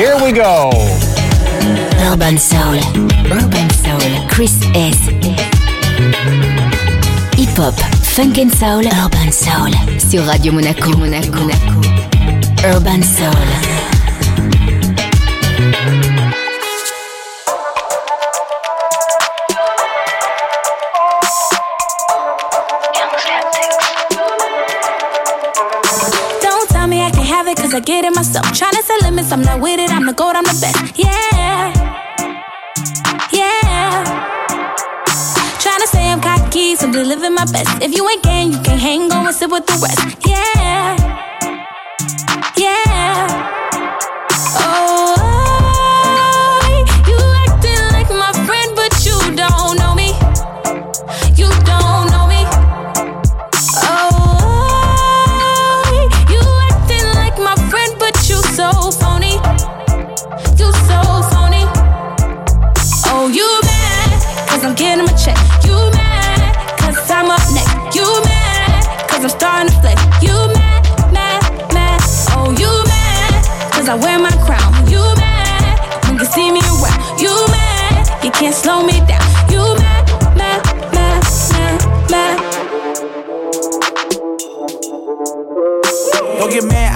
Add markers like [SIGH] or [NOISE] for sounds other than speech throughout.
Here we go. Urban Soul. Urban Soul. Chris S. Hip Hop. Funk and Soul. Urban Soul. Sur Radio Monaco. Monaco. Urban Soul. Don't tell me I can have it, cause I get it myself. Tryna set limits, I'm not with it, I'm the gold, I'm the best. Yeah. Yeah. Tryna say I'm cocky, simply living my best. If you ain't gang, you can hang, go and sit with the rest. Yeah.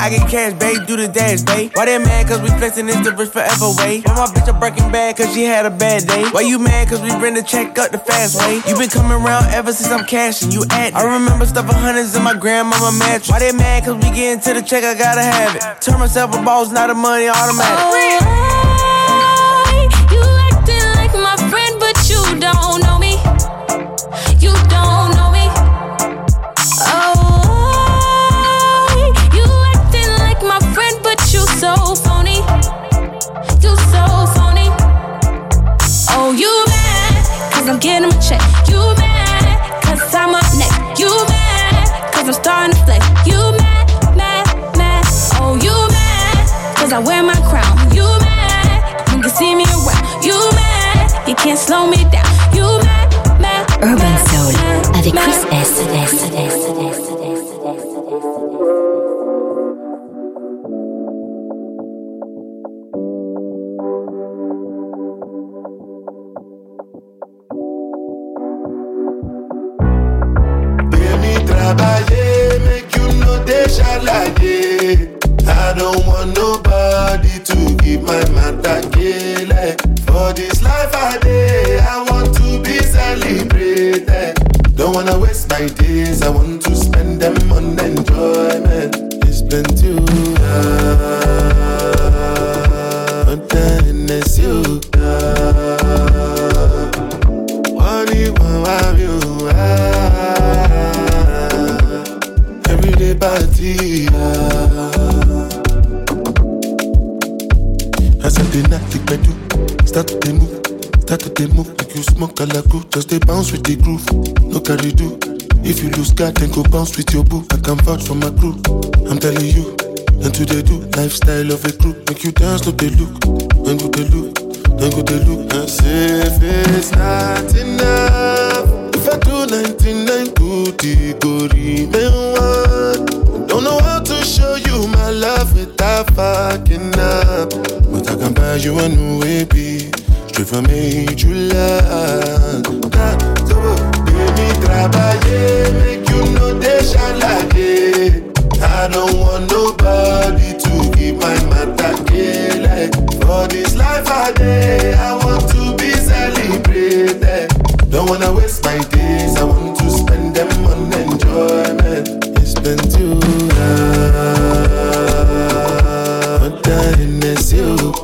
I get cash, babe, do the dash, babe. Why they mad? Cause we flexing this the rich forever way. Why my bitch a breaking bad cause she had a bad day? Why you mad? Cause we bring the check up the fast way. You been coming around ever since I'm cashing, you at I remember stuffing hundreds in my grandmama mattress. Why they mad? Cause we get into the check, I gotta have it. Turn myself a boss, not a money automatic. Oh, go bounce with your boo. I can vouch for my crew. I'm telling you, and to they do lifestyle of a crew. Make you dance, look they look, and go they look, then go they look. And say if it's not enough, if I do 99 good, go remain one. Don't know how to show you my love without fucking up, but I can buy you a new baby. Straight from major land. Baby, make you know they shalaye. I don't want nobody to give my matter like For this life I day, I want to be celebrated. Don't wanna waste my days, I want to spend them on enjoyment. It's been too long, that is you.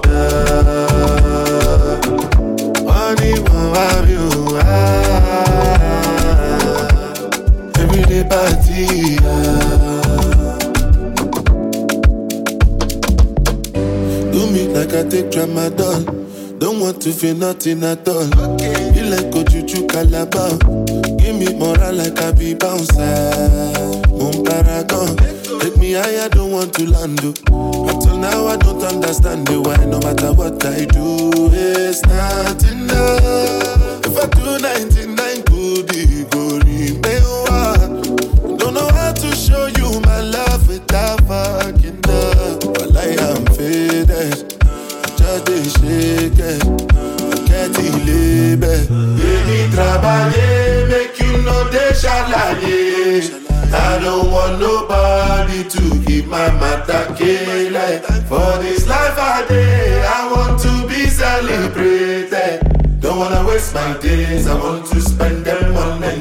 Do me like I take tramadol. Don't want to feel nothing at all. You like Ojuju Calabar. Give me moral like I be bouncer. Moon paragon. Take me higher, don't want to land. Up till now, I don't understand the why. No matter what I do, it's not enough. If I do 99 make you no dey ṣàlàyé. I don't want nobody to keep my matter kele. For this life I live, I want to be celebrated. Don't wanna waste my days, I want to spend them on me.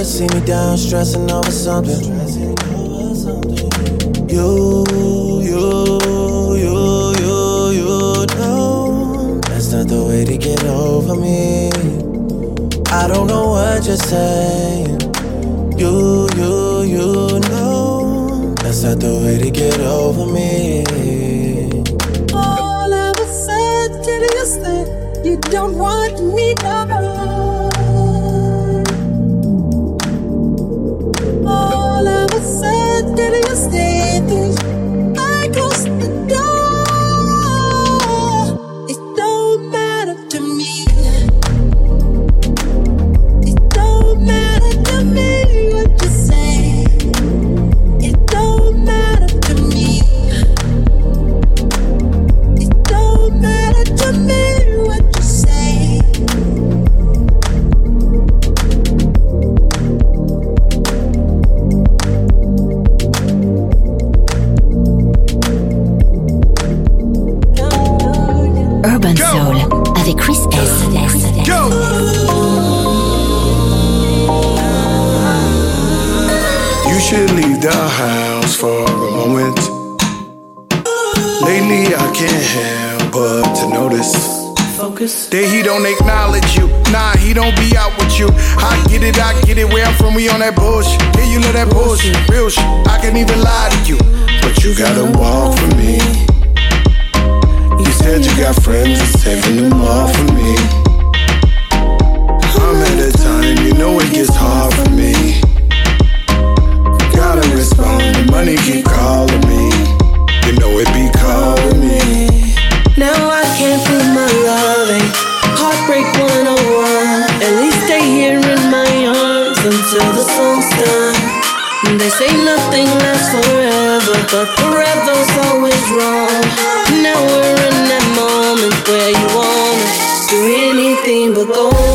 to see me down, stressing over something. You, you, you, you, you know that's not the way to get over me. I don't know what you're saying. You, you, you know that's not the way to get over me. All of a sudden, you don't want me. No. focus. Then he don't acknowledge you. Nah, he don't be out with you. I get it, I get it. Where I'm from, we on that bullshit. Yeah, you love that bullshit, real shit. I can even lie to you, but you gotta walk for me. You said you got friends that's saving them all for me. I'm at a time, you know it gets hard for me. Gotta respond, the money keep calling. nothing lasts forever, but forever's always wrong. Now we're in that moment where you wanna do anything but go.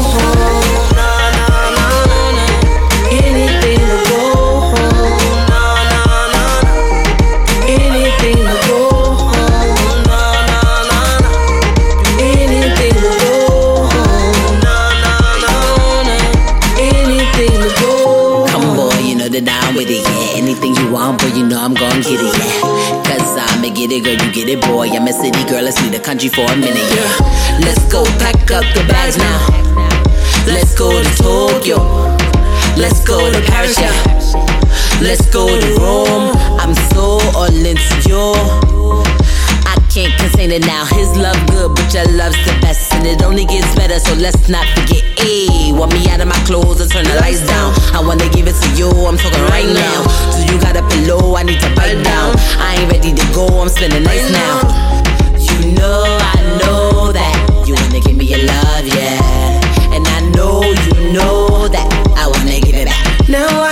city, girl. Let's leave the country for a minute, yeah. Let's go pack up the bags now. Let's go to Tokyo. Let's go to Paris, yeah. Let's go to Rome. I'm so all into you. I can't contain it now. His love good, but your love's the best. And it only gets better, so let's not forget. Ayy, want me out of my clothes and turn the lights down. I wanna give it to you, I'm talking right now. Do so you got a pillow? I need to bite down. I ain't ready to go, I'm spending nights now. You know, I know that you wanna give me your love, yeah. And I know you know that I wanna give it back. Now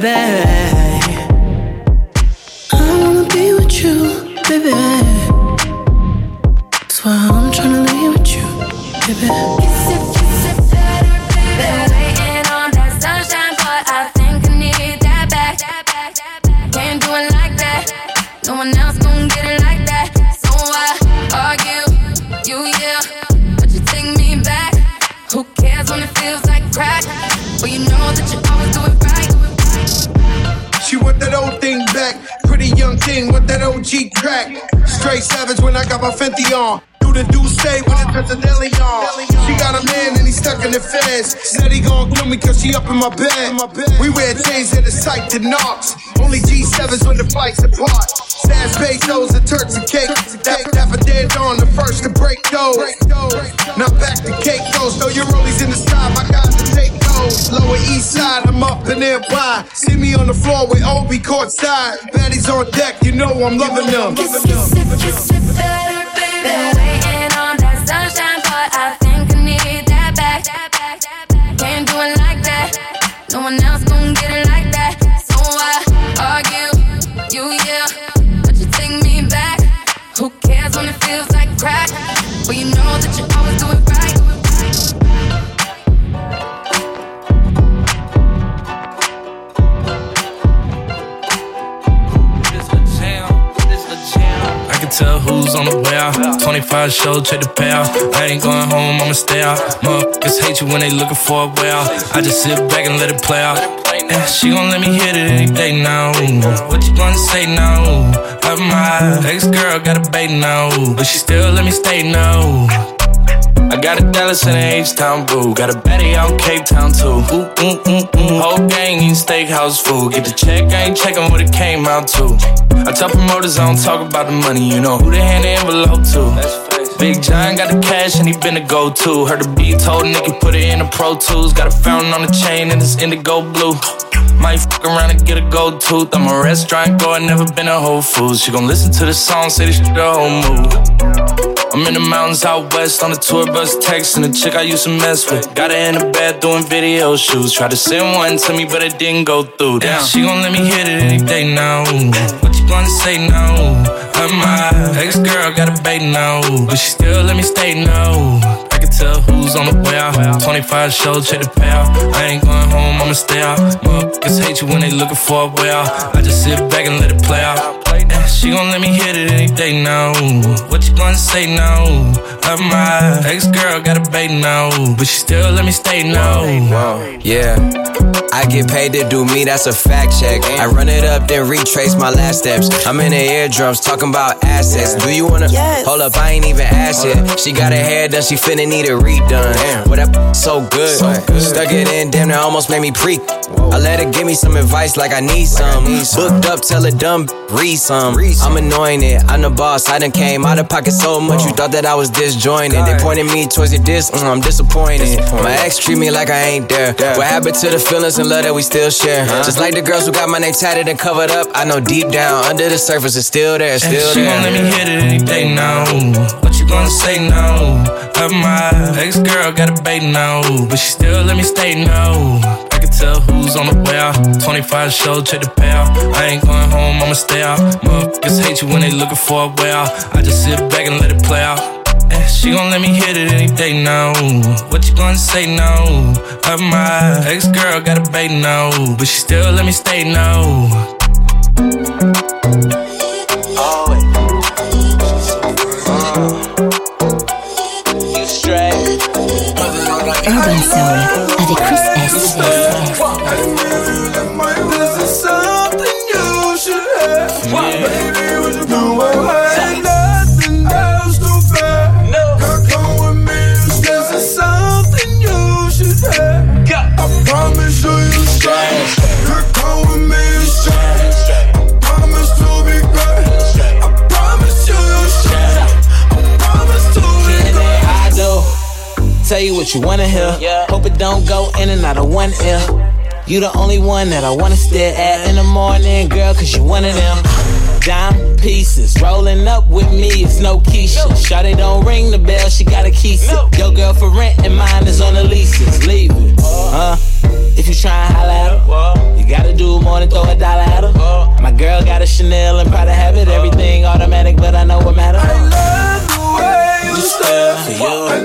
baby. best. Now they gon' kill me cause she up in my bed. We wear chains that are sight to knocks. Only G7s when the flight's apart. Stash bezos and Turks and cake. That, that for dead on the first to break those. Now back to cake those. Throw your rollies in the sky, my God, to take those. Lower east side, I'm up and nearby. See me on the floor with Obi courtside. Baddies on deck, you know I'm loving them. It's, it's, it's better, baby. Better, Someone else gon' get it like that. So I argue, you yeah. 25 show, check the payout. I ain't going home, I'ma stay out. Motherfuckers hate you when they looking for a way out. I just sit back and let it play out. Yeah, she gon' let me hit it any day now. What you gonna say now? Of my ex girl got a baby now, but she still let me stay now. I got a Dallas and an H-Town boo. Got a Betty out Cape Town too. Ooh, ooh, ooh, ooh. Whole gang eating steakhouse food. Get the check, I ain't checking what it came out to. I tell promoters I don't talk about the money. You know who they hand the envelope to. Big John got the cash and he been a go-to. Heard the beat told Nicky put it in the Pro Tools. Got a fountain on the chain and it's indigo blue. Might fuck around and get a gold tooth. I'm a restaurant goer, never been a Whole Foods. She gon' listen to the song, say this shit the whole mood. I'm in the mountains out west on the tour bus, texting the chick I used to mess with. Got her in the bed doing video shoots. Tried to send one to me, but it didn't go through. Damn, she gon' let me hit it any day now. What you gonna say now? I'm my ex girl got a baby now, but she still let me stay now. I can tell who's on the way out. 25 show, check the payout. I ain't going home, I'ma stay out. Motherfuckers hate you when they looking for a way out. I just sit back and let it play out. Yeah, she gon' let me hit it any day now. What you gonna say now? Of my ex girl got a baby now, but she still let me stay now. Whoa, yeah. I get paid to do me, that's a fact check. I run it up, then retrace my last steps. I'm in the eardrums talking about assets. Do you wanna hold up? I ain't even asked yet. She got her hair done, she finna need a redone. What that so good. Stuck it in, damn, that almost made me preak. I let her give me some advice like I need some. Booked up, tell her dumb, read some. I'm annoying it, I'm the boss. I done came out of pocket so much, you thought that I was disjointed. They pointed me towards your disc, mm, I'm disappointed. My ex treat me like I ain't there. What happened to the feelings and love that we still share? Just like the girls who got my name tatted and covered up, I know deep down under the surface it's still there, And still she won't let me hit it any day now. What you gonna say now? My ex girl got a baby now, but she still let me stay now. Tell who's on the way out. 25 show, check the payout. I ain't going home, I'ma stay out. Motherfuckers hate you when they looking for a way out. I just sit back and let it play out. Yeah, she gon' let me hit it any day now. What you gonna say now? Of my ex girl got a baby now, but she still let me stay now. Urban Soul avec Chris S. you what you wanna hear. Yeah. Hope it don't go in and out of one ear. You the only one that I wanna stare at in the morning, girl, cause you one of them. Dime pieces, rolling up with me, it's no Keisha. Shawty don't ring the bell, she got a key. Your girl for rent and mine is on the leases. Leave it, huh? If you try and holla at her, you gotta do more than throw a dollar at her. My girl got a Chanel and Prada habit, everything automatic, but I know what matters. Love the way you stare. For you.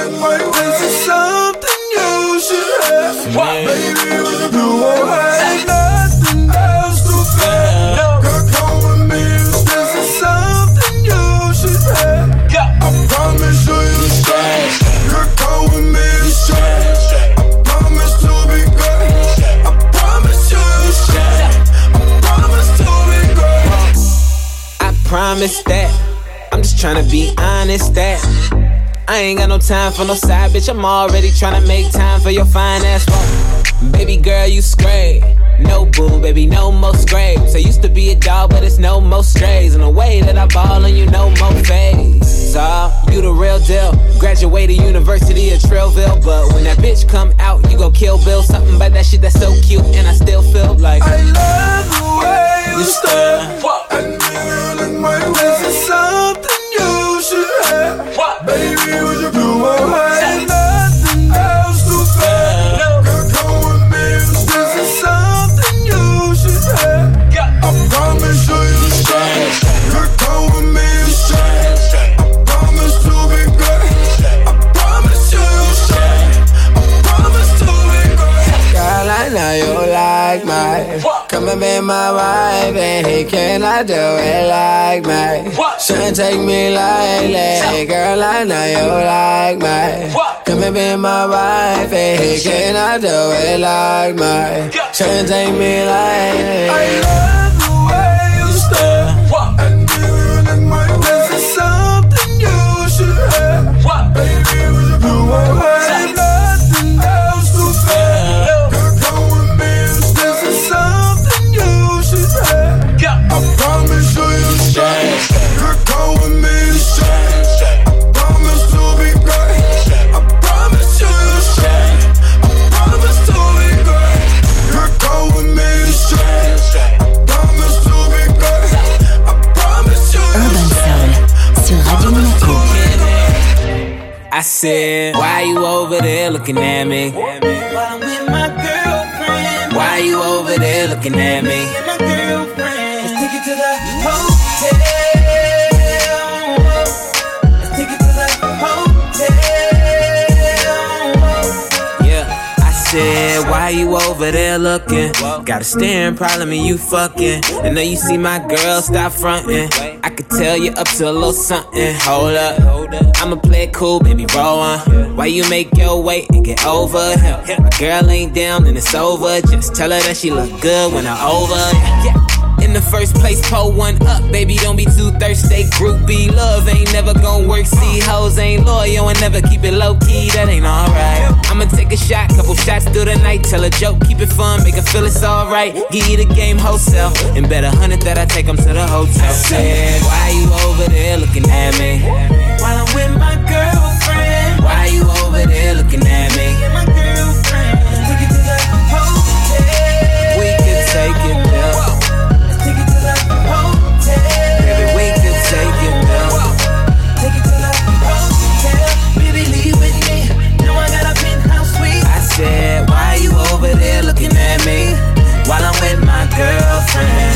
And this is something you should have. Baby, you doing? Ain't nothing else to. Girl, come with me. This is something you should have. I promise you. Girl, come with me. Promise that. Tryna be honest that. I ain't got no time for no side bitch. I'm already tryna make time for your fine ass walk. Baby girl, you straight. No boo, baby, no more scrapes. I used to be a dog, but it's no more strays. In the way that I ball on you, no more phase. So, you the real deal. Graduated University of Trillville, but when that bitch come out, you go kill Bill. Something about that shit that's so cute, and I still feel like I love the way you stare. What? And feeling like this my wife and he can I do it like me? Shouldn't take me lightly, girl. I know you like me. Come and be my wife, and he can I do it like me? Shouldn't take me lightly. I love said, why you over there looking at me? While I'm with my girlfriend. Why you over there looking at me? my girlfriend. Let's take it to the hotel. Let's take it to the hotel. Yeah, I said, why you over there looking? Got a staring problem and you fucking. I know you see my girl, stop fronting. I could tell you up to a little something. Hold up, I'ma play it cool, baby, roll on. Why you make your way and get over here? My girl ain't down and it's over. Just tell her that she look good when I'm over. In the first place, pull one up, baby. Don't be too thirsty. Groupie love ain't never gonna work. See, hoes ain't loyal and never keep it low key. That ain't alright. I'ma take a shot, couple shots through the night. Tell a joke, keep it fun, make her feel it's alright. Give you the game wholesale, and bet a hundred that I take them to the hotel. Said, why you over there looking at me? While I'm with my girlfriend. Why you over there looking at me? my girlfriend. Take it to the hotel. We could take it there, Let's take it to the hotel. baby. We could take it there. Take it to the hotel. Baby, leave with me. Know I got a penthouse suite. I said, why you over there looking at me? While I'm with my girlfriend.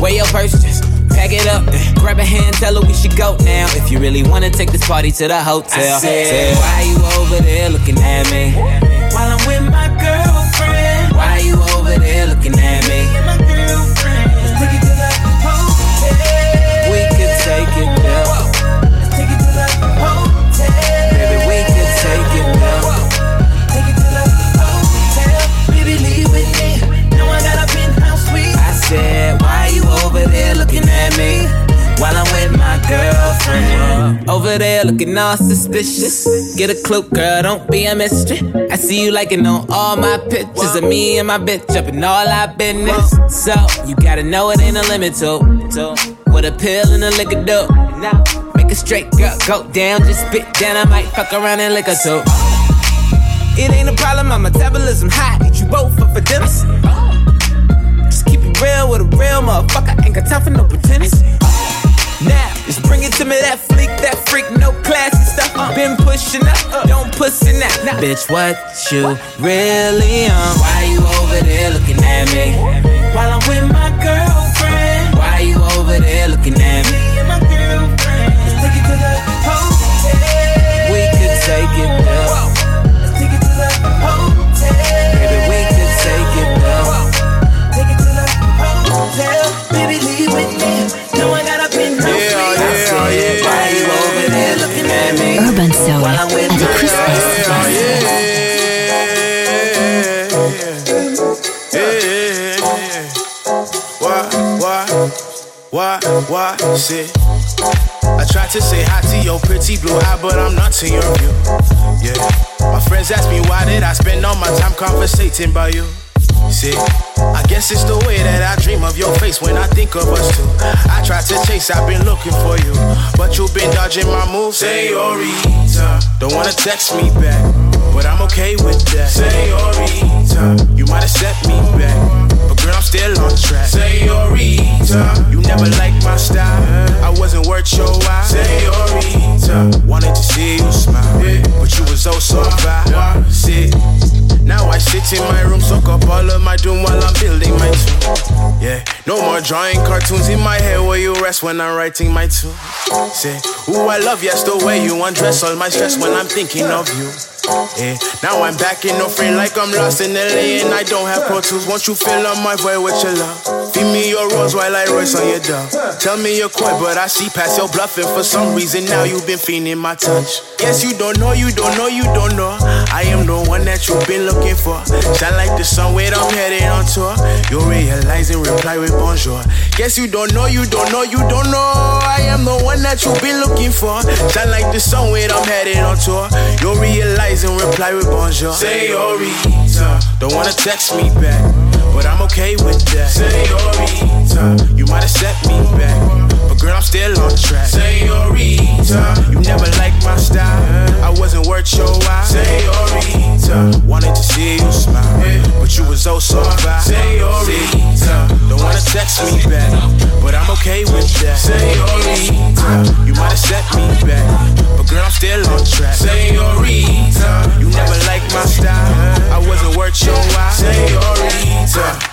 weigh your purse, just pack it up. Grab a hand, tell her we should go now. If you really wanna take this party to the hotel, I said, why you over there looking at me? While I'm with my girlfriend. Why you over there looking at me? my girlfriend. Girlfriend. Over there looking all suspicious. Get a clue, girl, don't be a mystery. I see you liking on all my pictures of me and my bitch up in all our business. So, you gotta know it ain't a limit to. what a pill and a liquor do. Now, make a straight girl go down, just spit down. I might fuck around and lick her too. It ain't a problem, my metabolism high. Eat you both up for dinner. Just keep it real with a real motherfucker. Ain't got time for no pretense. Now, just bring it to me, that freak, that freak, no classy stuff. Uh, been pushing up, don't pussy now. Now, bitch, what you really on? Why you over there looking at me? While I'm with my girlfriend. Why you over there looking at me? and my girlfriend. Let's take it to the hotel. We could take it there, why, why, shit? I tried to say hi to your pretty blue eye, but I'm not to your view. Yeah. My friends ask me why did I spend all my time conversating about you. See, I guess it's the way that I dream of your face when I think of us two. I tried to chase, I've been looking for you, but you've been dodging my moves. Senorita, don't wanna text me back, but I'm okay with that. Senorita, you might have set me back, girl, I'm still on track. Senorita, you never liked my style. I wasn't worth your while. Senorita, wanted to see you smile, but you was oh so fine. Sit. Now I sit in my room, soak up all of my doom while I'm building my tune. Yeah, no more drawing cartoons in my head where you rest when I'm writing my tune. Say, ooh, I love yes the way you undress all my stress when I'm thinking of you. Yeah. Now I'm back in no frame like I'm lost in LA and I don't have Pro Tools. Won't you fill up my void with your love? Feed me your rose while I roast on your dove. Tell me you're coy, but I see past your bluffing. For some reason now you've been feeling my touch. Yes, you don't know, you don't know, you don't know. I am the one that you've been looking for. Shine like the sun when I'm headed on tour. You realize and reply with bonjour. Guess you don't know, you don't know, you don't know. I am the one that you've been looking for. Shine like the sun when I'm headed on tour. You realize and reply with bonjour. Senorita, don't wanna text me back, but I'm okay with that. Senorita, you might have set me back, but girl, I'm still on track. Senorita, you never liked my style. I wasn't worth your while. Senorita, wanted to see you smile, but you was oh so fine. Senorita, don't wanna text me back, but I'm okay with that. Senorita,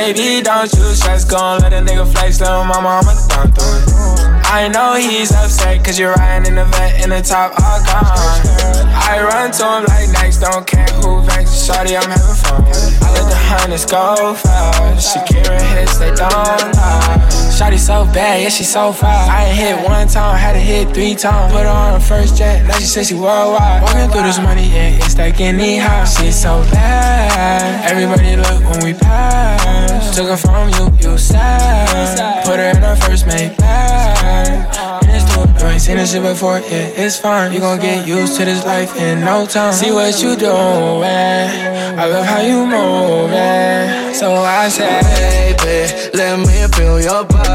Baby, don't you stress, gon' let a nigga flex, little mama, I'ma don't do it. I know he's upset, cause you're riding in the vet in the top, all gone. I run to him like next, don't care who vex, shawty, I'm having fun. I let the hunters go fast, Shakira hits, they don't lie. Shawty so bad, yeah, she so fast. I ain't hit one time, had to hit three times. Put her on her first jet, now she says she worldwide. Walking through this money, yeah, it's like any house. She's so bad, everybody look when we pass. Took her from you, you sad. Put her in her first mate bag. And it's dope, you ain't seen this shit before, yeah, it's fine. You gon' get used to this life in no time. See what you doing, I love how you moving. So I say, baby, let me feel your body.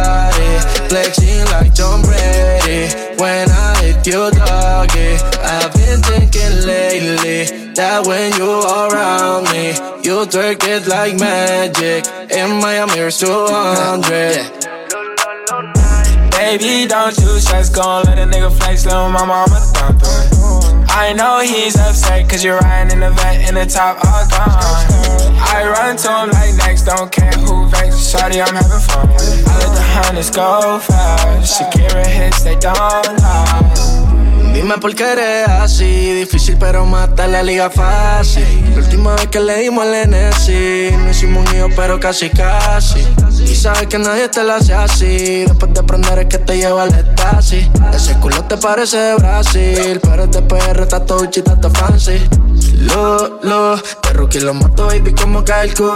Flexing like Tom Brady. When I hit you, doggy. I've been thinking lately that when you around me, you twerk it like magic. In Miami, it's 200. Baby, don't you stress, gon' let a nigga flex, little mama, do it. I know he's upset, cause you're riding in the vet in the top, all gone. I run to him like next, don't care who vex, shawty, I'm having fun. I let the hunters go fast, Shakira hits, they don't lie. Dime por qué eres así, difícil pero mata la liga fácil. La última vez que le dimos al NSI, no hicimos un pero casi casi. Sabes que nadie te la hace así, después de aprender es que te lleva al estasis. Ese culo te parece de Brasil, pero es de PR, está todo chita, está fancy. Lo, lo, de rookie lo mato, baby, como Kalku.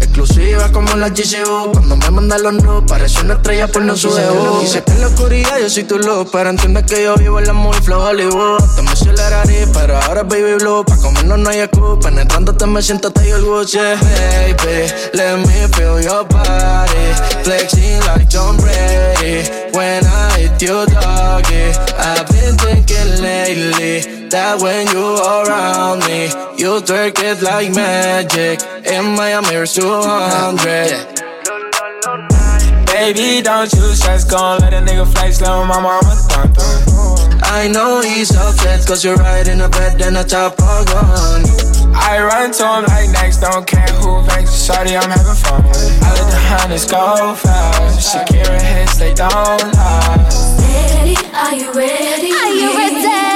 Exclusiva como la GCU. Cuando me mandan los nudes, parece una estrella por no su debut. Y sé que en la oscuridad yo soy tu luz, pero entiendes que yo vivo en la muy flow Hollywood. Te me aceleraré, pero ahora baby blue. Pa' comernos no hay excusa. Penetrándote me siento hasta yo el. Baby, let me feel your body. Flexing like Tom Brady. When I hit you, doggy. I've been thinking lately that when you around me, you twerk it like magic. In Miami, it's 200. Baby, don't you stress, gon' let a nigga flex, little mama, I'ma don't do. I know he's upset, cause you're right in the bed and the top all gone. I run to him like next, don't care who vex, shawty, I'm having fun. I let the hunters go fast, Shakira hits, they don't lie. Ready? Are you ready? Are you ready?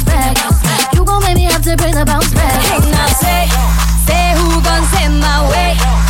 to bring the bounce back. Hey, now say, say who gon' send my way?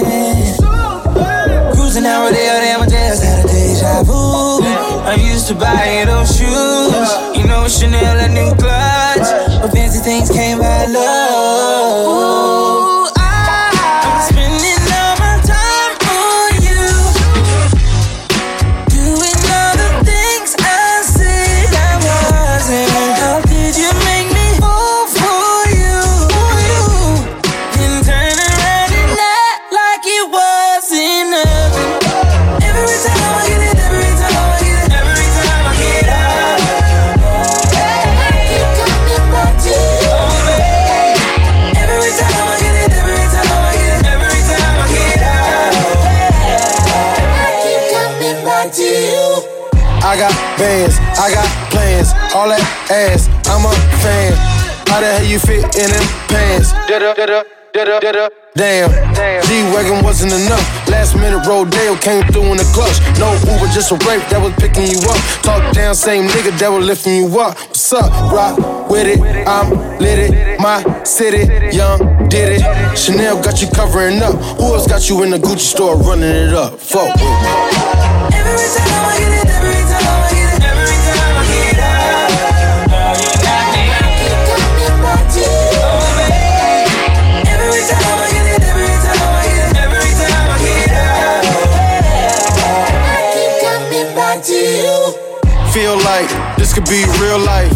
dancing. Cruising out Rodeo, damn, I just had a deja vu. I used to buy those shoes. You know, Chanel, and then clutch. But fancy things came by love. Damn, D-Wagon wasn't enough. Last minute Rodale came through in the clutch. No Uber, just a rape that was picking you up. Talk down, same nigga that was lifting you up. What's up? Rock with it, I'm lit it. My city, young did it. Chanel got you covering up. Who else got you in the Gucci store running it up? Fuck. Every time Could be real life.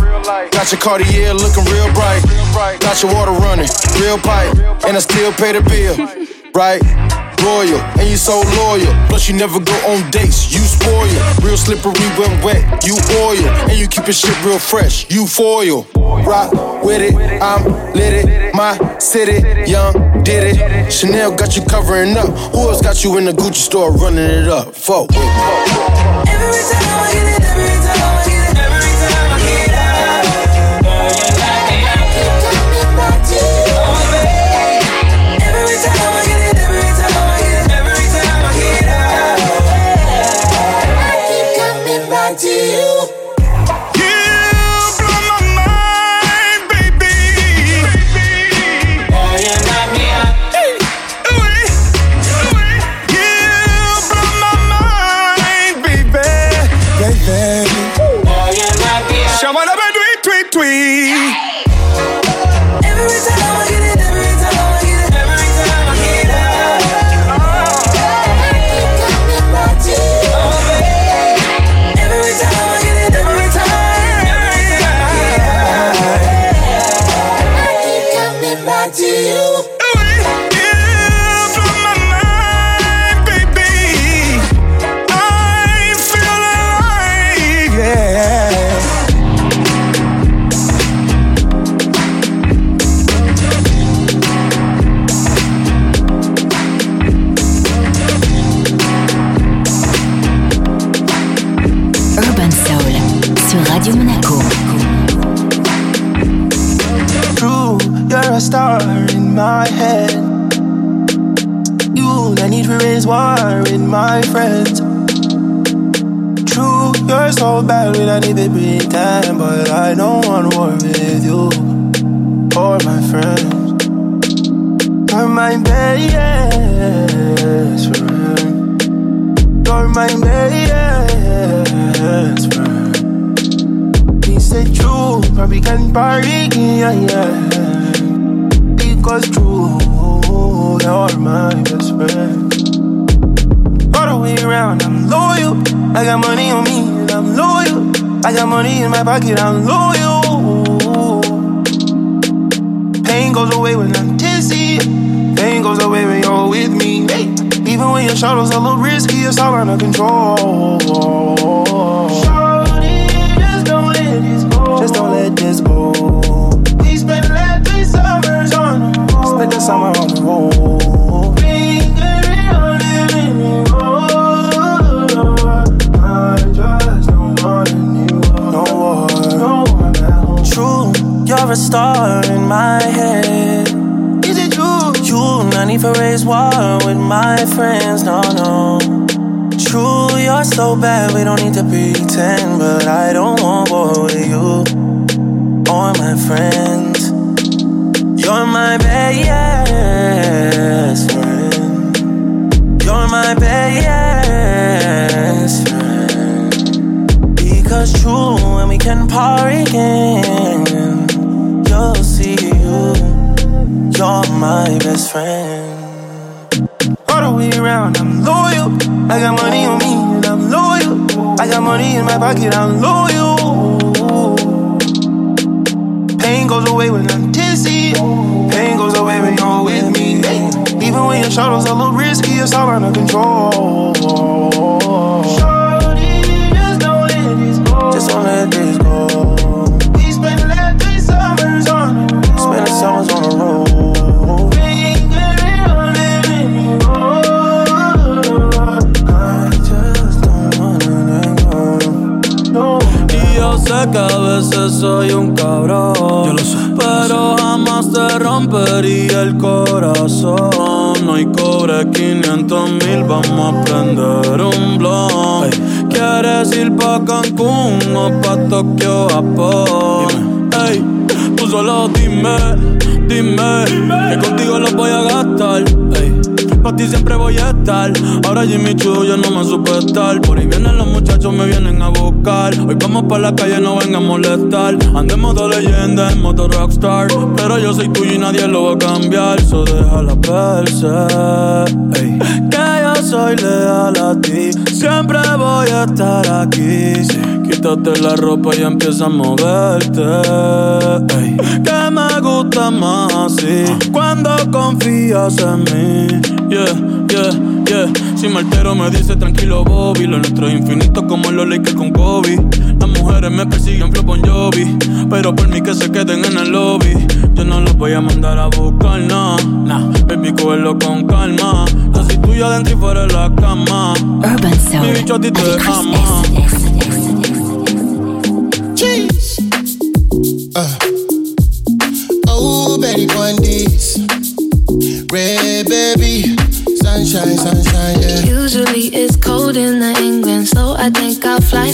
Got your Cartier looking real bright. Got your water running, real pipe. And I still pay the bill, right? Royal, and you so loyal. Plus, you never go on dates, you spoil. Real slippery when wet, you oil. And you keep your shit real fresh, you foil. Rock with it, I'm lit it. My city, young, did it. Chanel got you covering up. Who else got you in the Gucci store running it up? Fuck. Every time I get it, every in my friends. True, you're so bad, we don't to pretend, but I don't want war with you or my friends. You're my best friend. You're my best friend. He said true, but we can party, yeah, yeah. Because true, you're my best friend. Way around, I'm loyal. I got money on me, and I'm loyal. I got money in my pocket, I'm loyal. Pain goes away when I'm tipsy. Pain goes away when you're with me. Hey. Even when your shadow's a little risky, it's all under control. Shorty, just don't let this go. Just don't let this go. We spent last three summers on the road. Spent the summer on the road. Star in my head. Is it true? You, no need for raise war with my friends. No, no. True, you're so bad, we don't need to pretend. But I don't want war with you or my friends. You're my best friend. You're my best friend. Because true, when we can party again, my best friend. All the way around, I'm loyal. I got money on me, and I'm loyal. I got money in my pocket, I'm loyal. Pain goes away when I'm tipsy. Pain goes away when you're with me. Even when your shadow's a little risky, it's all under control. Sé que a veces soy un cabrón. Yo lo sé. Pero jamás te rompería el corazón. No hay cobre 500 mil, vamos a prender un blon. ¿Quieres ir pa' Cancún o pa' Tokio, Japón? Ey, tú solo dime, dime, que contigo lo voy a gastar. Ey, pa' ti siempre voy a estar. Ahora Jimmy Choo ya no me supe estar. Por ahí vienen los muchachos, me vienen a buscar. Hoy vamos pa' la calle, no vengan a molestar. Ando en modo leyenda, en modo rockstar. Pero yo soy tuyo y nadie lo va a cambiar. So déjala verse. Ey, Que yo soy leal a ti. Siempre voy a estar aquí. Sí, Quítate la ropa y empieza a moverte. Ey, Que me gusta más así. Cuando confías en mí. Yeah, yeah, yeah. Si me altero me dice tranquilo Bobby. Lo nuestro es infinito como los Lakers con Kobe. Las mujeres me persiguen flow Bon Jovi. Pero por mí que se queden en el lobby. Yo no los voy a mandar a buscar, no. Nah, baby, cógelo con calma. Yo soy tuyo adentro y fuera de la cama. Urban Soul Mi bicho a ti te ama.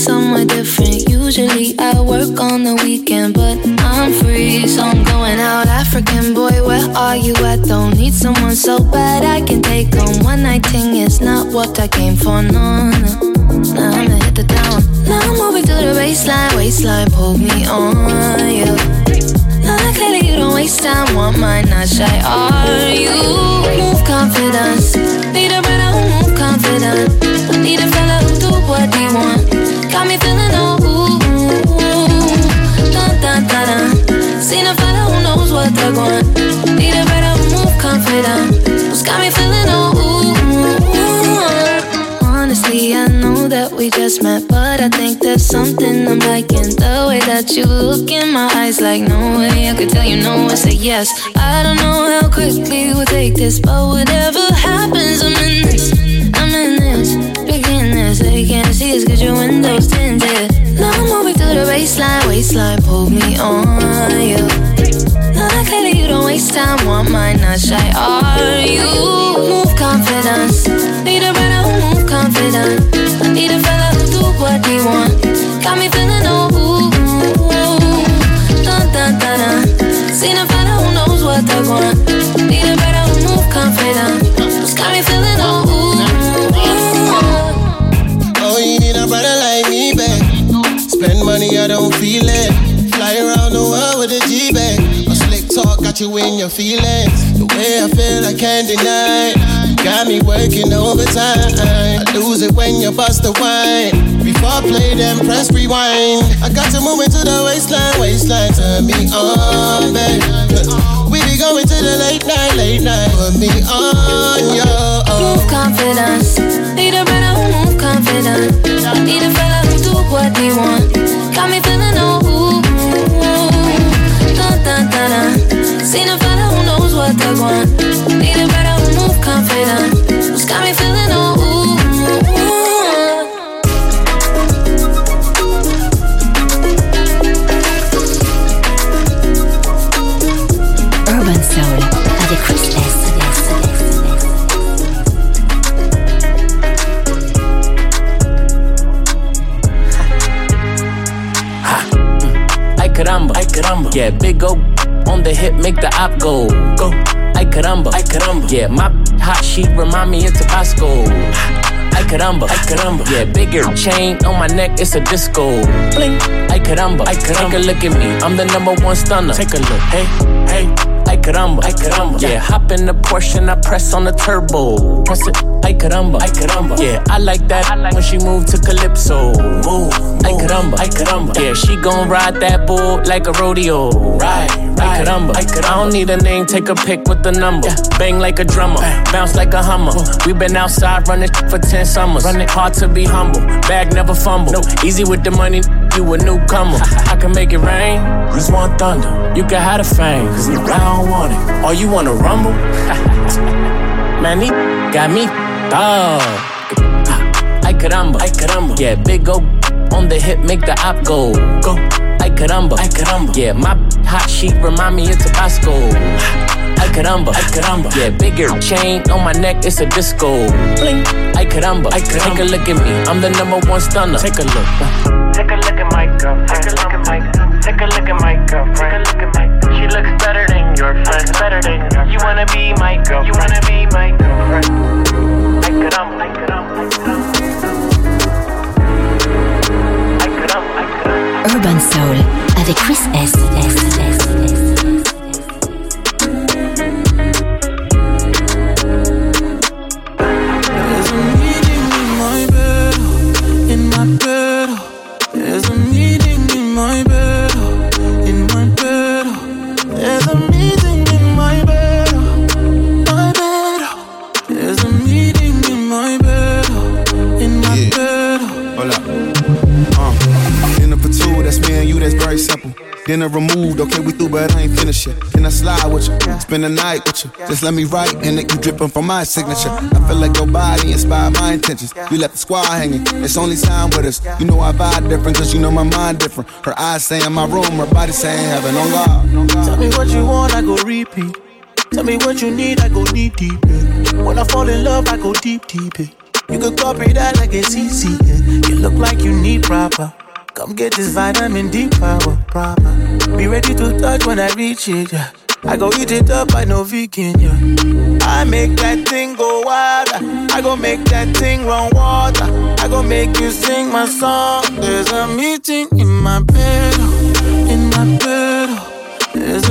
Somewhere different. Usually I work on the weekend, but I'm free, so I'm going out. African boy, where are you at? Don't need someone so bad I can take on one night thing. It's not what I came for, no, no. Now I'ma hit the town. Now I'm moving to the baseline, waistline, pull me on, yeah. Now clearly you don't waste time, want mine, not shy, are you? Move confidence, need a brother who move confident. Need a fella who do what he want. Got me feeling oh ooh. Dun, dun, dun, dun. Seen a fella who knows what they want. Need a who move confident. Who's got me feeling oh ooh. Honestly, I know that we just met, but I think there's something I'm liking. The way that you look in my eyes, like no way I could tell you no and say yes. I don't know how quickly we'll take this, but whatever happens, I'm in this. Us 'cause your windows tinted. Now I'm moving through the baseline, waistline, pull me on, yeah. Now clearly you don't waste time, want mine, not shy. Are you? Move confidence. Need a brother who move confident. I need a fella who do what he want. Got me feeling oh. Dun, dun, dun, dun. Seen a fella who knows what they want. Need a brother who move confident. Got me feeling I don't feel it. Fly around the world with a G bag. A slick talk got you in your feelings. The way I feel, I can't deny. Got me working overtime. I lose it when you bust the wine. Before I play, then press rewind. I got to move into the waistline, waistline. Turn me on, babe. We be going to the late night, late night. Put me on, yo. Move confidence. Hip, make the op go. Go. Ay caramba, ay caramba. Yeah, my hot sheet remind me of Tabasco. Ay caramba, ay caramba. Yeah, bigger chain on my neck, it's a disco. Bling. Ay caramba, ay caramba. Take a look at me, I'm the number one stunner. Take a look, hey, hey. Ay caramba, ay caramba. Yeah, hop in the Porsche and I press on the turbo. Press it, ay caramba, ay caramba. Yeah, I like that when she move to calypso. Move, ay caramba, ay caramba. Yeah, she gon' ride that bull like a rodeo. Right, ay caramba, ay caramba. I don't need a name, take a pic with the number. Bang like a drummer, bounce like a hummer. We been outside running for 10 summers. Running hard to be humble, bag never fumble. No. Easy with the money, you a newcomer. [LAUGHS] I can make it rain, just want thunder. You can have the fame, cause I don't want it. Or you wanna rumble? [LAUGHS] Man, he got me dog. Ay caramba, ay caramba. Yeah, big go on the hip, make the op go. Go. Ay caramba, ay caramba. Yeah, my hot sheet remind me of Tabasco. Ay caramba, ay caramba. Yeah, bigger chain on my neck, it's a disco. Bling. Ay caramba, ay caramba. Take a look at me, I'm the number one stunner. Take a look. Take a look at my girl. Take a look at my girl. Take a look at my girl. Take a look at my. She looks better than your friend. Better than your You wanna be my girl. You wanna be my girlfriend. I could um, I could um, I could um. I could um, I could um. Urban Soul avec Chris S. S. Spend the night with you. Just let me write, and it you dripping from my signature. I feel like your body inspired my intentions. You left the squad hanging, it's only time with us. You know I vibe different, cause you know my mind different. Her eyes say in my room, her body saying heaven on God. Tell me what you want, I go repeat. Tell me what you need, I go deep, deep. yeah. When I fall in love, I go deep, deep. yeah. You could copy that like it's easy. yeah. You look like you need proper. Come get this vitamin D power proper. Be ready to touch when I reach it. Yeah. I go eat it up, I know vegan. Yeah. I make that thing go wild. I go make that thing run water. I go make you sing my song. There's a meeting in my bed, in my bed. There's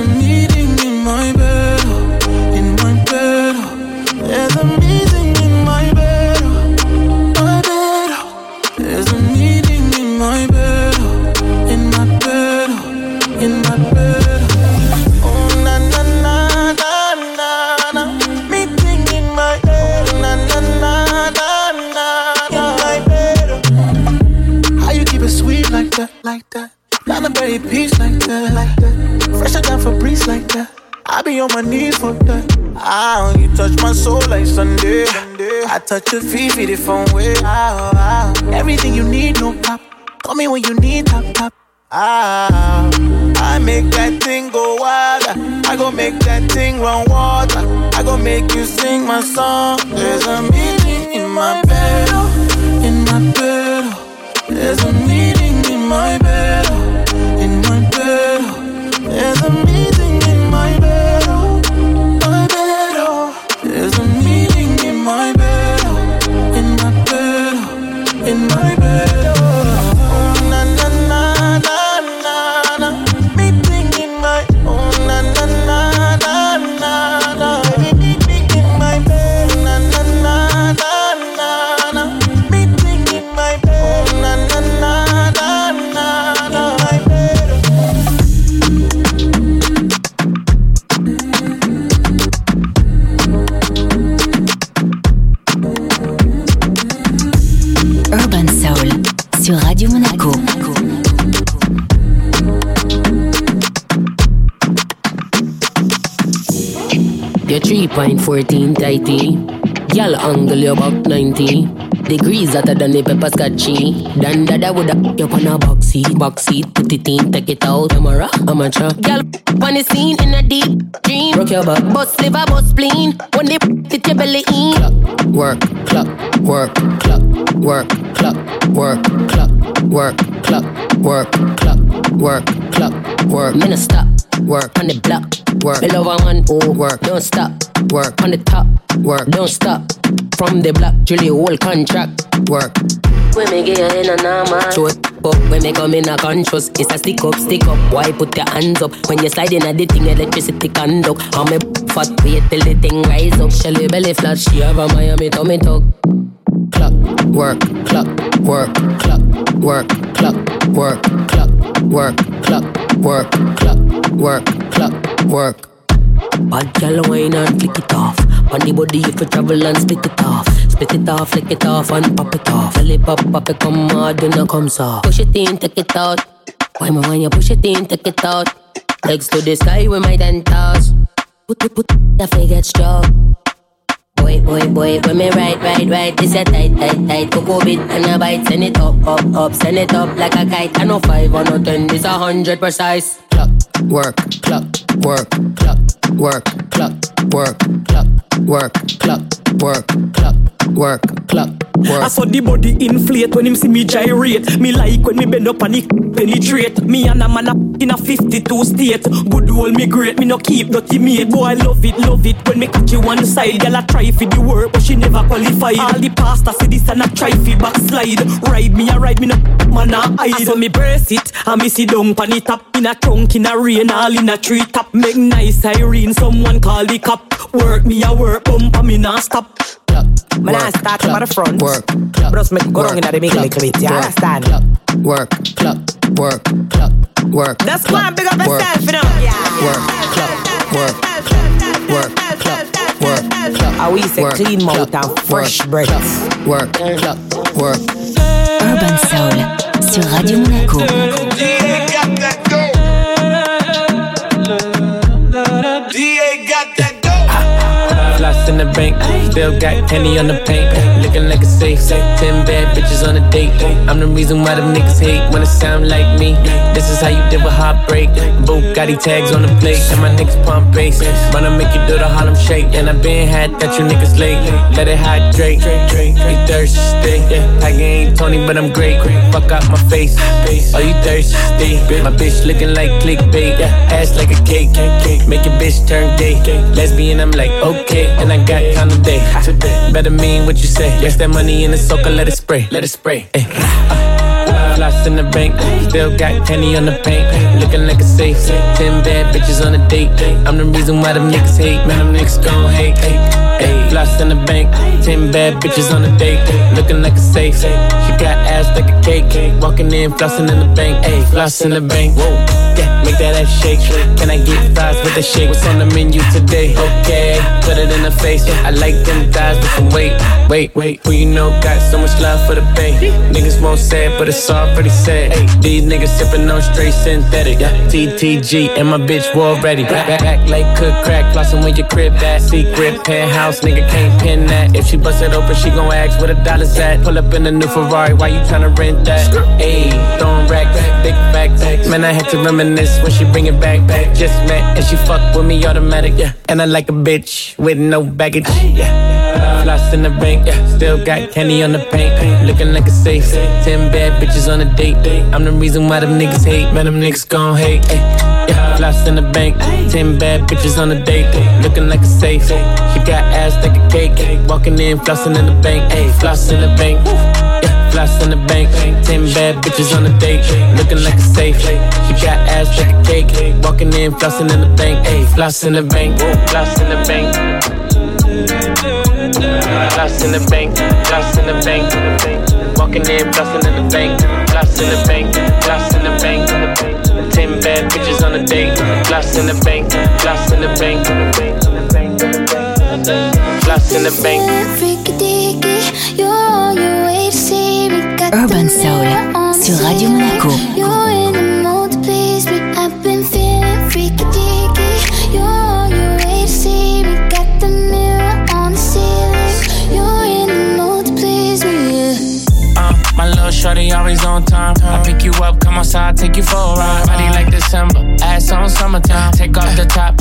that, like that? Not a berry peach like that, like that. Fresh Fresher than breeze like that. I be on my knees for that. Ah, you touch my soul like Sunday. I touch your feet, feet from way. Ah, ah. Everything you need, no pop. Call me when you need top top. Ah, I make that thing go wild. I go make that thing run water. I go make you sing my song. There's a meaning in my bed, in my bed. There's a meaning in my bed, in my bed. There's You're 3.14 tighty. Y'all angle you about 90. Degrees hotter than the pepper scotchy. Dan dada woulda you on a box seat, box seat. Put it in, take it out. Camera, amateur. Y'all on the scene in a deep dream. Rock your back. Bust liver, bust spleen. When they fit your belly in. Work, clock, work, clock, work, clock, work, clock, work, clock, work, clock, work, clock, work. No stop. Work on the block, work. Love a man oh, who work, don't stop. Work on the top, work, don't stop. From the block, your whole contract, work. When me get in a normal Show it up when me come in a conscious It's a stick up, stick up. Why put your hands up? When you slide in a the thing Electricity conduct How me fat wait till the thing rise up. Shelly belly flat? She have a Miami tummy tuck. Clock, work, clock, work, clock, work, clock, work, clock, work, clock, work, clock, work, clock, work. Bad gal wine and flick it off. On the body if you travel and spit it off. Spit it off, flick it off and pop it off. Belly pop, pop it come hard, then it comes off. Push it in, take it out. Why my when you push it in, take it out. Legs to the sky with my ten toes. Put, it put, put, the figure stroke. Boy, boy, boy, when me right, right, right, this a tight, tight, tight. Coco bit and a bite, send it up, up, up, send it up like a kite. I know five or no ten, this a hundred precise. Clock, work, clock, work, clock, work, clock, work, clock, work, clock, work, clock, work, clock, work. I saw the body inflate when him see me gyrate. Me like when me bend up and it penetrate. Me and a man a in a 52 state. Good old me great, me no keep dirty mate. Boy, I love it, love it when me catch you one side. Girl, I try for the work, but she never qualify. All the pasta say this and I try for backslide. Ride me, I ride me no man a hide. So me brace it, and me sit down pan it up in a trunk in a rain, all in a tree top. Make nice siren, someone call the cop. Work me a work, bump me nah stop. Man, I start from the front. Work, But just make go wrong in the middle a little bit. You understand? Work, clock, work, clock, work. Just go and big up work, yourself, you know. Yeah. Work, clock, work, clock, work, clock, work, clock. How we say work, clean mouth clock, and fresh work, breath. clock, Work, clock, work. Urban Soul sur Radio Monaco. In the bank, still got candy on the paint. Looking like a safe, ten bad bitches on a date. I'm the reason why them niggas hate when it sound like me. This is how you deal with heartbreak. Bugatti tags on the plate, and my niggas pump bass. Wanna make you do the Harlem shake, and I been had that you niggas late. Let it hydrate, you thirsty? I ain't Tony, but I'm great. Fuck out my face, oh you thirsty? My bitch looking like clickbait, ass like a cake. Make your bitch turn gay. Lesbian, I'm like okay, and I got time of day. Better mean what you say. Yes, that money in the soaker, let it spray, let it spray. Ay. Uh, Floss in the bank, still got candy on the paint. Looking like a safe, ten bad bitches on a date. I'm the reason why them niggas hate, man. Them niggas gon' hate. Ay, floss in the bank, ten bad bitches on a date. Looking like a safe, she got ass like a cake. Walking in, flossing in the bank. Ay, floss in the bank. Whoa, yeah, make that ass shake. Can I get fries with the shake? What's on the menu today? Okay, put it in the face. I like them thighs with some weight. Wait, wait, who you know got so much love for the bay? Niggas won't say it, but it's already said. These niggas sippin' on straight synthetic. Yeah, TTG and my bitch war ready. Back, back, back like cook crack, flossin' with your crib that. Secret penthouse, nigga can't pin that. If she bust it open, she gon' ask where the dollars at. Pull up in a new Ferrari, why you tryna rent that? Ayy, throwing rack back, big back, back. Man, I had to reminisce when she bring it back, back. Just met and she fuck with me automatic, yeah. And I like a bitch with no baggage, yeah. Floss in the bank, yeah. Still got candy on the paint, looking like a safe. Ten bad bitches on a date. I'm the reason why them niggas hate, man. Them niggas gon' hate. Yeah, floss in the bank, ten bad bitches on a date, looking like a safe. She got ass like a cake, walking in, flossing in the bank, ay, floss in the bank. Yeah, floss in the bank, ten bad bitches on a date, looking like a safe. She got ass like a cake, walking in, flossing in the bank, ay, floss in the bank, floss in the bank. Floss in the bank, floss in the bank. Walking in, flossing in the bank, floss in the bank, floss in the bank. Ten bad bitches on a date, floss in the bank, floss in the bank. Floss in the bank. Urban Soul sur Radio Monaco. Shorty always on time. I pick you up, come outside, take you for a ride. Body like December, ass on summertime. Take off the top,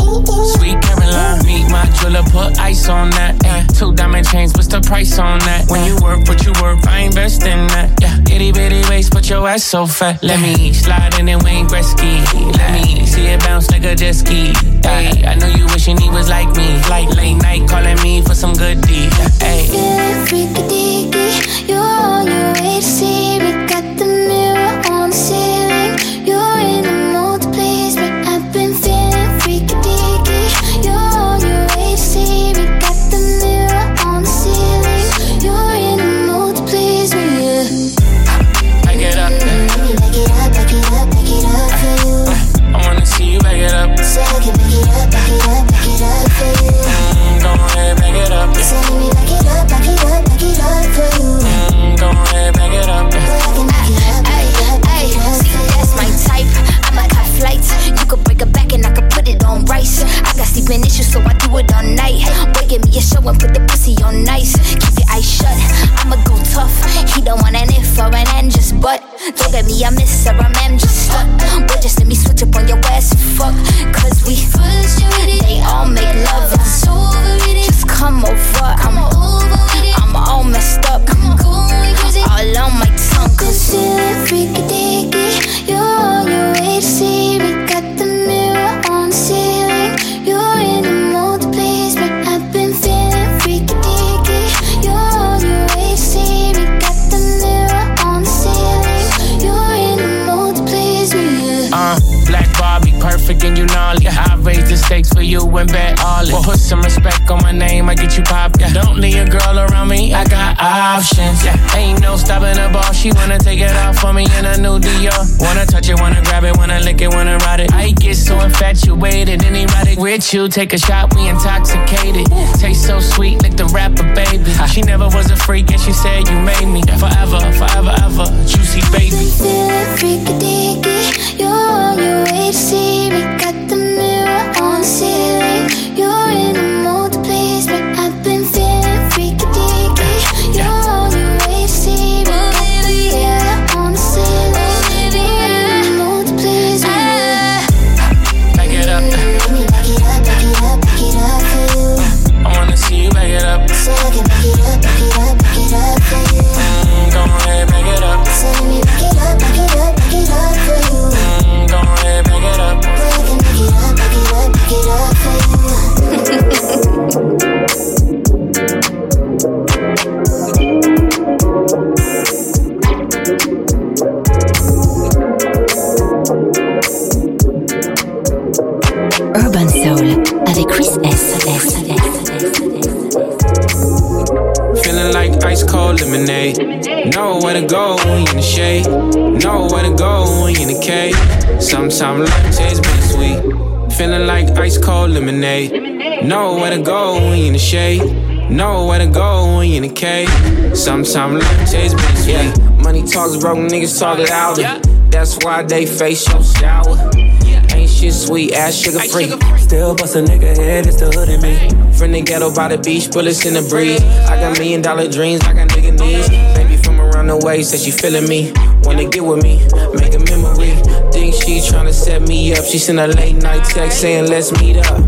sweet Caroline. Meet my jeweler, put ice on that. Two diamond chains, what's the price on that? When you work, what you work, I invest in that. Yeah, itty bitty waist, but your ass so fat. Let me slide in and Wayne Gretzky. Let me see it bounce like a jet ski. Ay, I know you wishing he was like me. Like late night calling me for some good deed. Feeling freaky deaky. You're on your way to see with you. Take a shot, we intoxicated. Taste so sweet, like the rapper, baby. She never was a freak and she said you made me forever, forever, ever. Juicy baby. Feeling freaky deaky. You're on your way to see me. To go when you in the shade. Know where to go when you in the cave. Sometimes life tastes bittersweet. Feeling like ice cold lemonade. Know where to go when you in the shade. Know where to go when you in the cave. Sometimes life chase bitch, yeah. Money talks, broke niggas talk louder. That's why they face your shower. Ain't shit sweet, ass sugar free. Still bust a nigga head, it's the hood in me. From the ghetto by the beach, bullets in the breeze. I got million dollar dreams, I got nigga needs. From around way, said she feeling me. Wanna get with me, make a memory. Think she tryna set me up. She sent a late night text saying, let's meet up.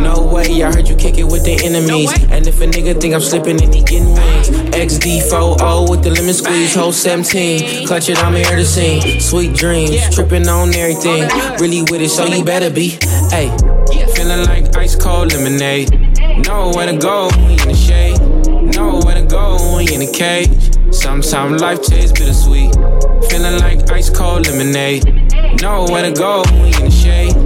No way, I heard you kick it with the enemies. And if a nigga think I'm slipping, then he getting wings. XD40 with the lemon squeeze, whole 17. Clutch it, I'm here to sing. Sweet dreams, tripping on everything. Really with it, so you better be. Hey, feeling like ice cold lemonade. Know where to go you in the shade. Know where to go you in the cage. Sometimes life tastes bittersweet. Feeling like ice cold lemonade. Know where to go when you in the shade.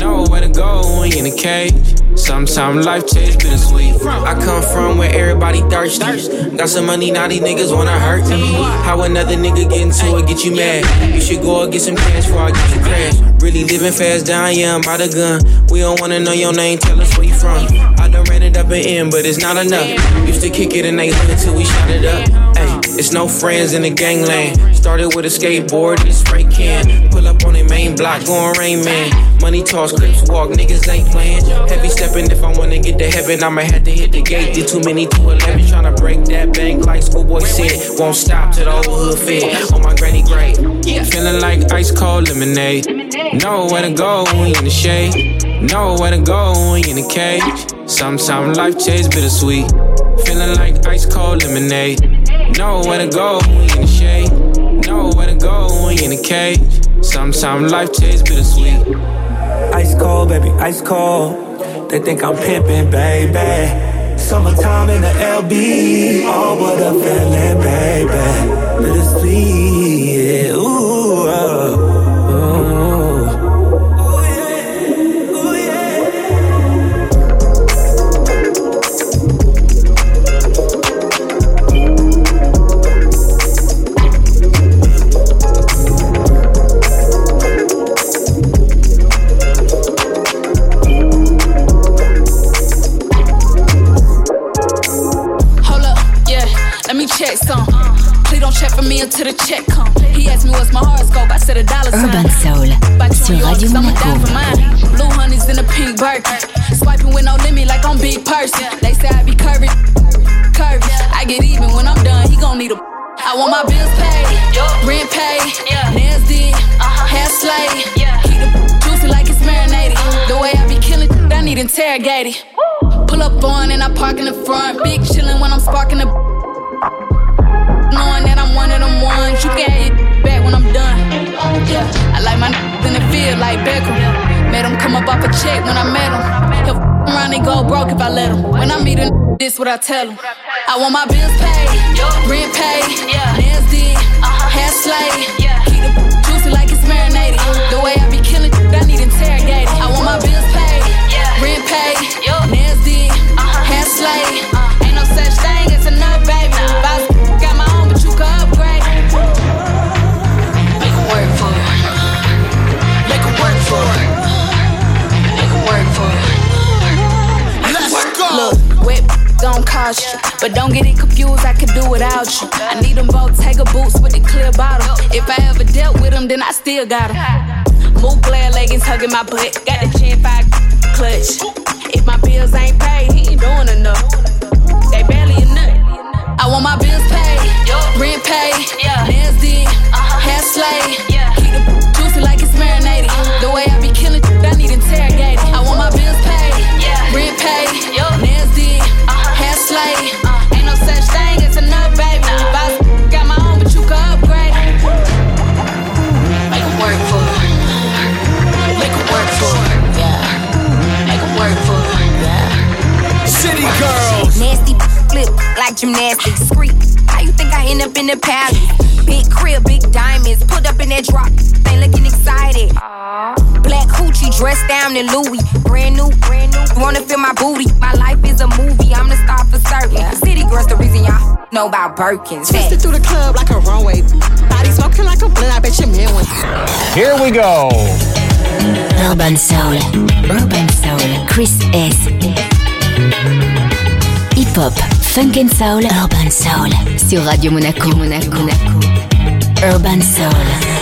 Know where to go when you in the cage. Sometimes life tastes bittersweet. I come from where everybody thirsty. Got some money, now these niggas wanna hurt me. How another nigga get into it, get you mad. You should go and get some cash before I get you crashed. Really living fast down, yeah, I'm by the gun. We don't wanna know your name, tell us where you from. I done ran it up and in, but it's not enough. Used to kick it and they hood till we shot it up. Ay, it's no friends in the gangland. Started with a skateboard a spray can. Pull up on the main block, going rain man. Money toss, clips walk, niggas ain't playing. Heavy stepping, if I wanna get to heaven, I'ma have to hit the gate. Did too many to 11, tryna break that bank like schoolboy said. Won't stop till the whole hood fed. On my granny grave. Feeling like ice cold lemonade. Know where to go you in the shade. Know where to go you in the cage. Sometimes life tastes bittersweet. Feeling like ice cold lemonade. Know where to go you in the shade. Know where to go you in the cage. Sometimes life tastes bittersweet. Ice cold, baby, ice cold. They think I'm pimping, baby. Summertime in the LB. Oh, what a feeling, baby. Bittersweet. Ooh, for me until the check come. He asked me what's my horoscope, I said a dollar sign. Urban Soul sur Radio Monaco. die for mine. Blue honey's in a pink Birkin. Swiping with no limit like I'm big person. They say I be curvy, curvy. I get even when I'm done. He gon' need a. I want my bills paid, rent paid, nails did, hair slayed. Keep the juicy like it's marinated. The way I be killing, I need interrogated. Pull up on and I park in the front. Big chillin' when I'm sparking the. Knowing that I'm them ones. You can your back when I'm done. Yeah, I like my in the field like Beckham. Made him come up off a check when I met him. He'll f- around and go broke if I let him. When I meet him, this what I tell him. I want my bills paid, rent paid, then I still got 'em. Move glare leggings hugging my butt. Got the chin five clutch. If my bills ain't paid, he ain't doing enough. They barely nut. I want my bills paid, rent paid, nails did, uh-huh. hair slayed. Keep the in the palace? Big crib, big diamonds. Put up in that drop. Ain't looking excited. Black hoochie dressed down in Louis. Brand new, brand new. Wanna feel my booty. My life is a movie. I'm the star for certain. City girls, the reason y'all know about Birkins. Twisted through the club like a runway. Body smoking like a blunt. I bet you men went. Here we go. Urban Soul. Urban Soul. Chris S. Hip Pop, funk and soul, urban soul. Sur Radio Monaco, Monaco, Monaco. Urban soul.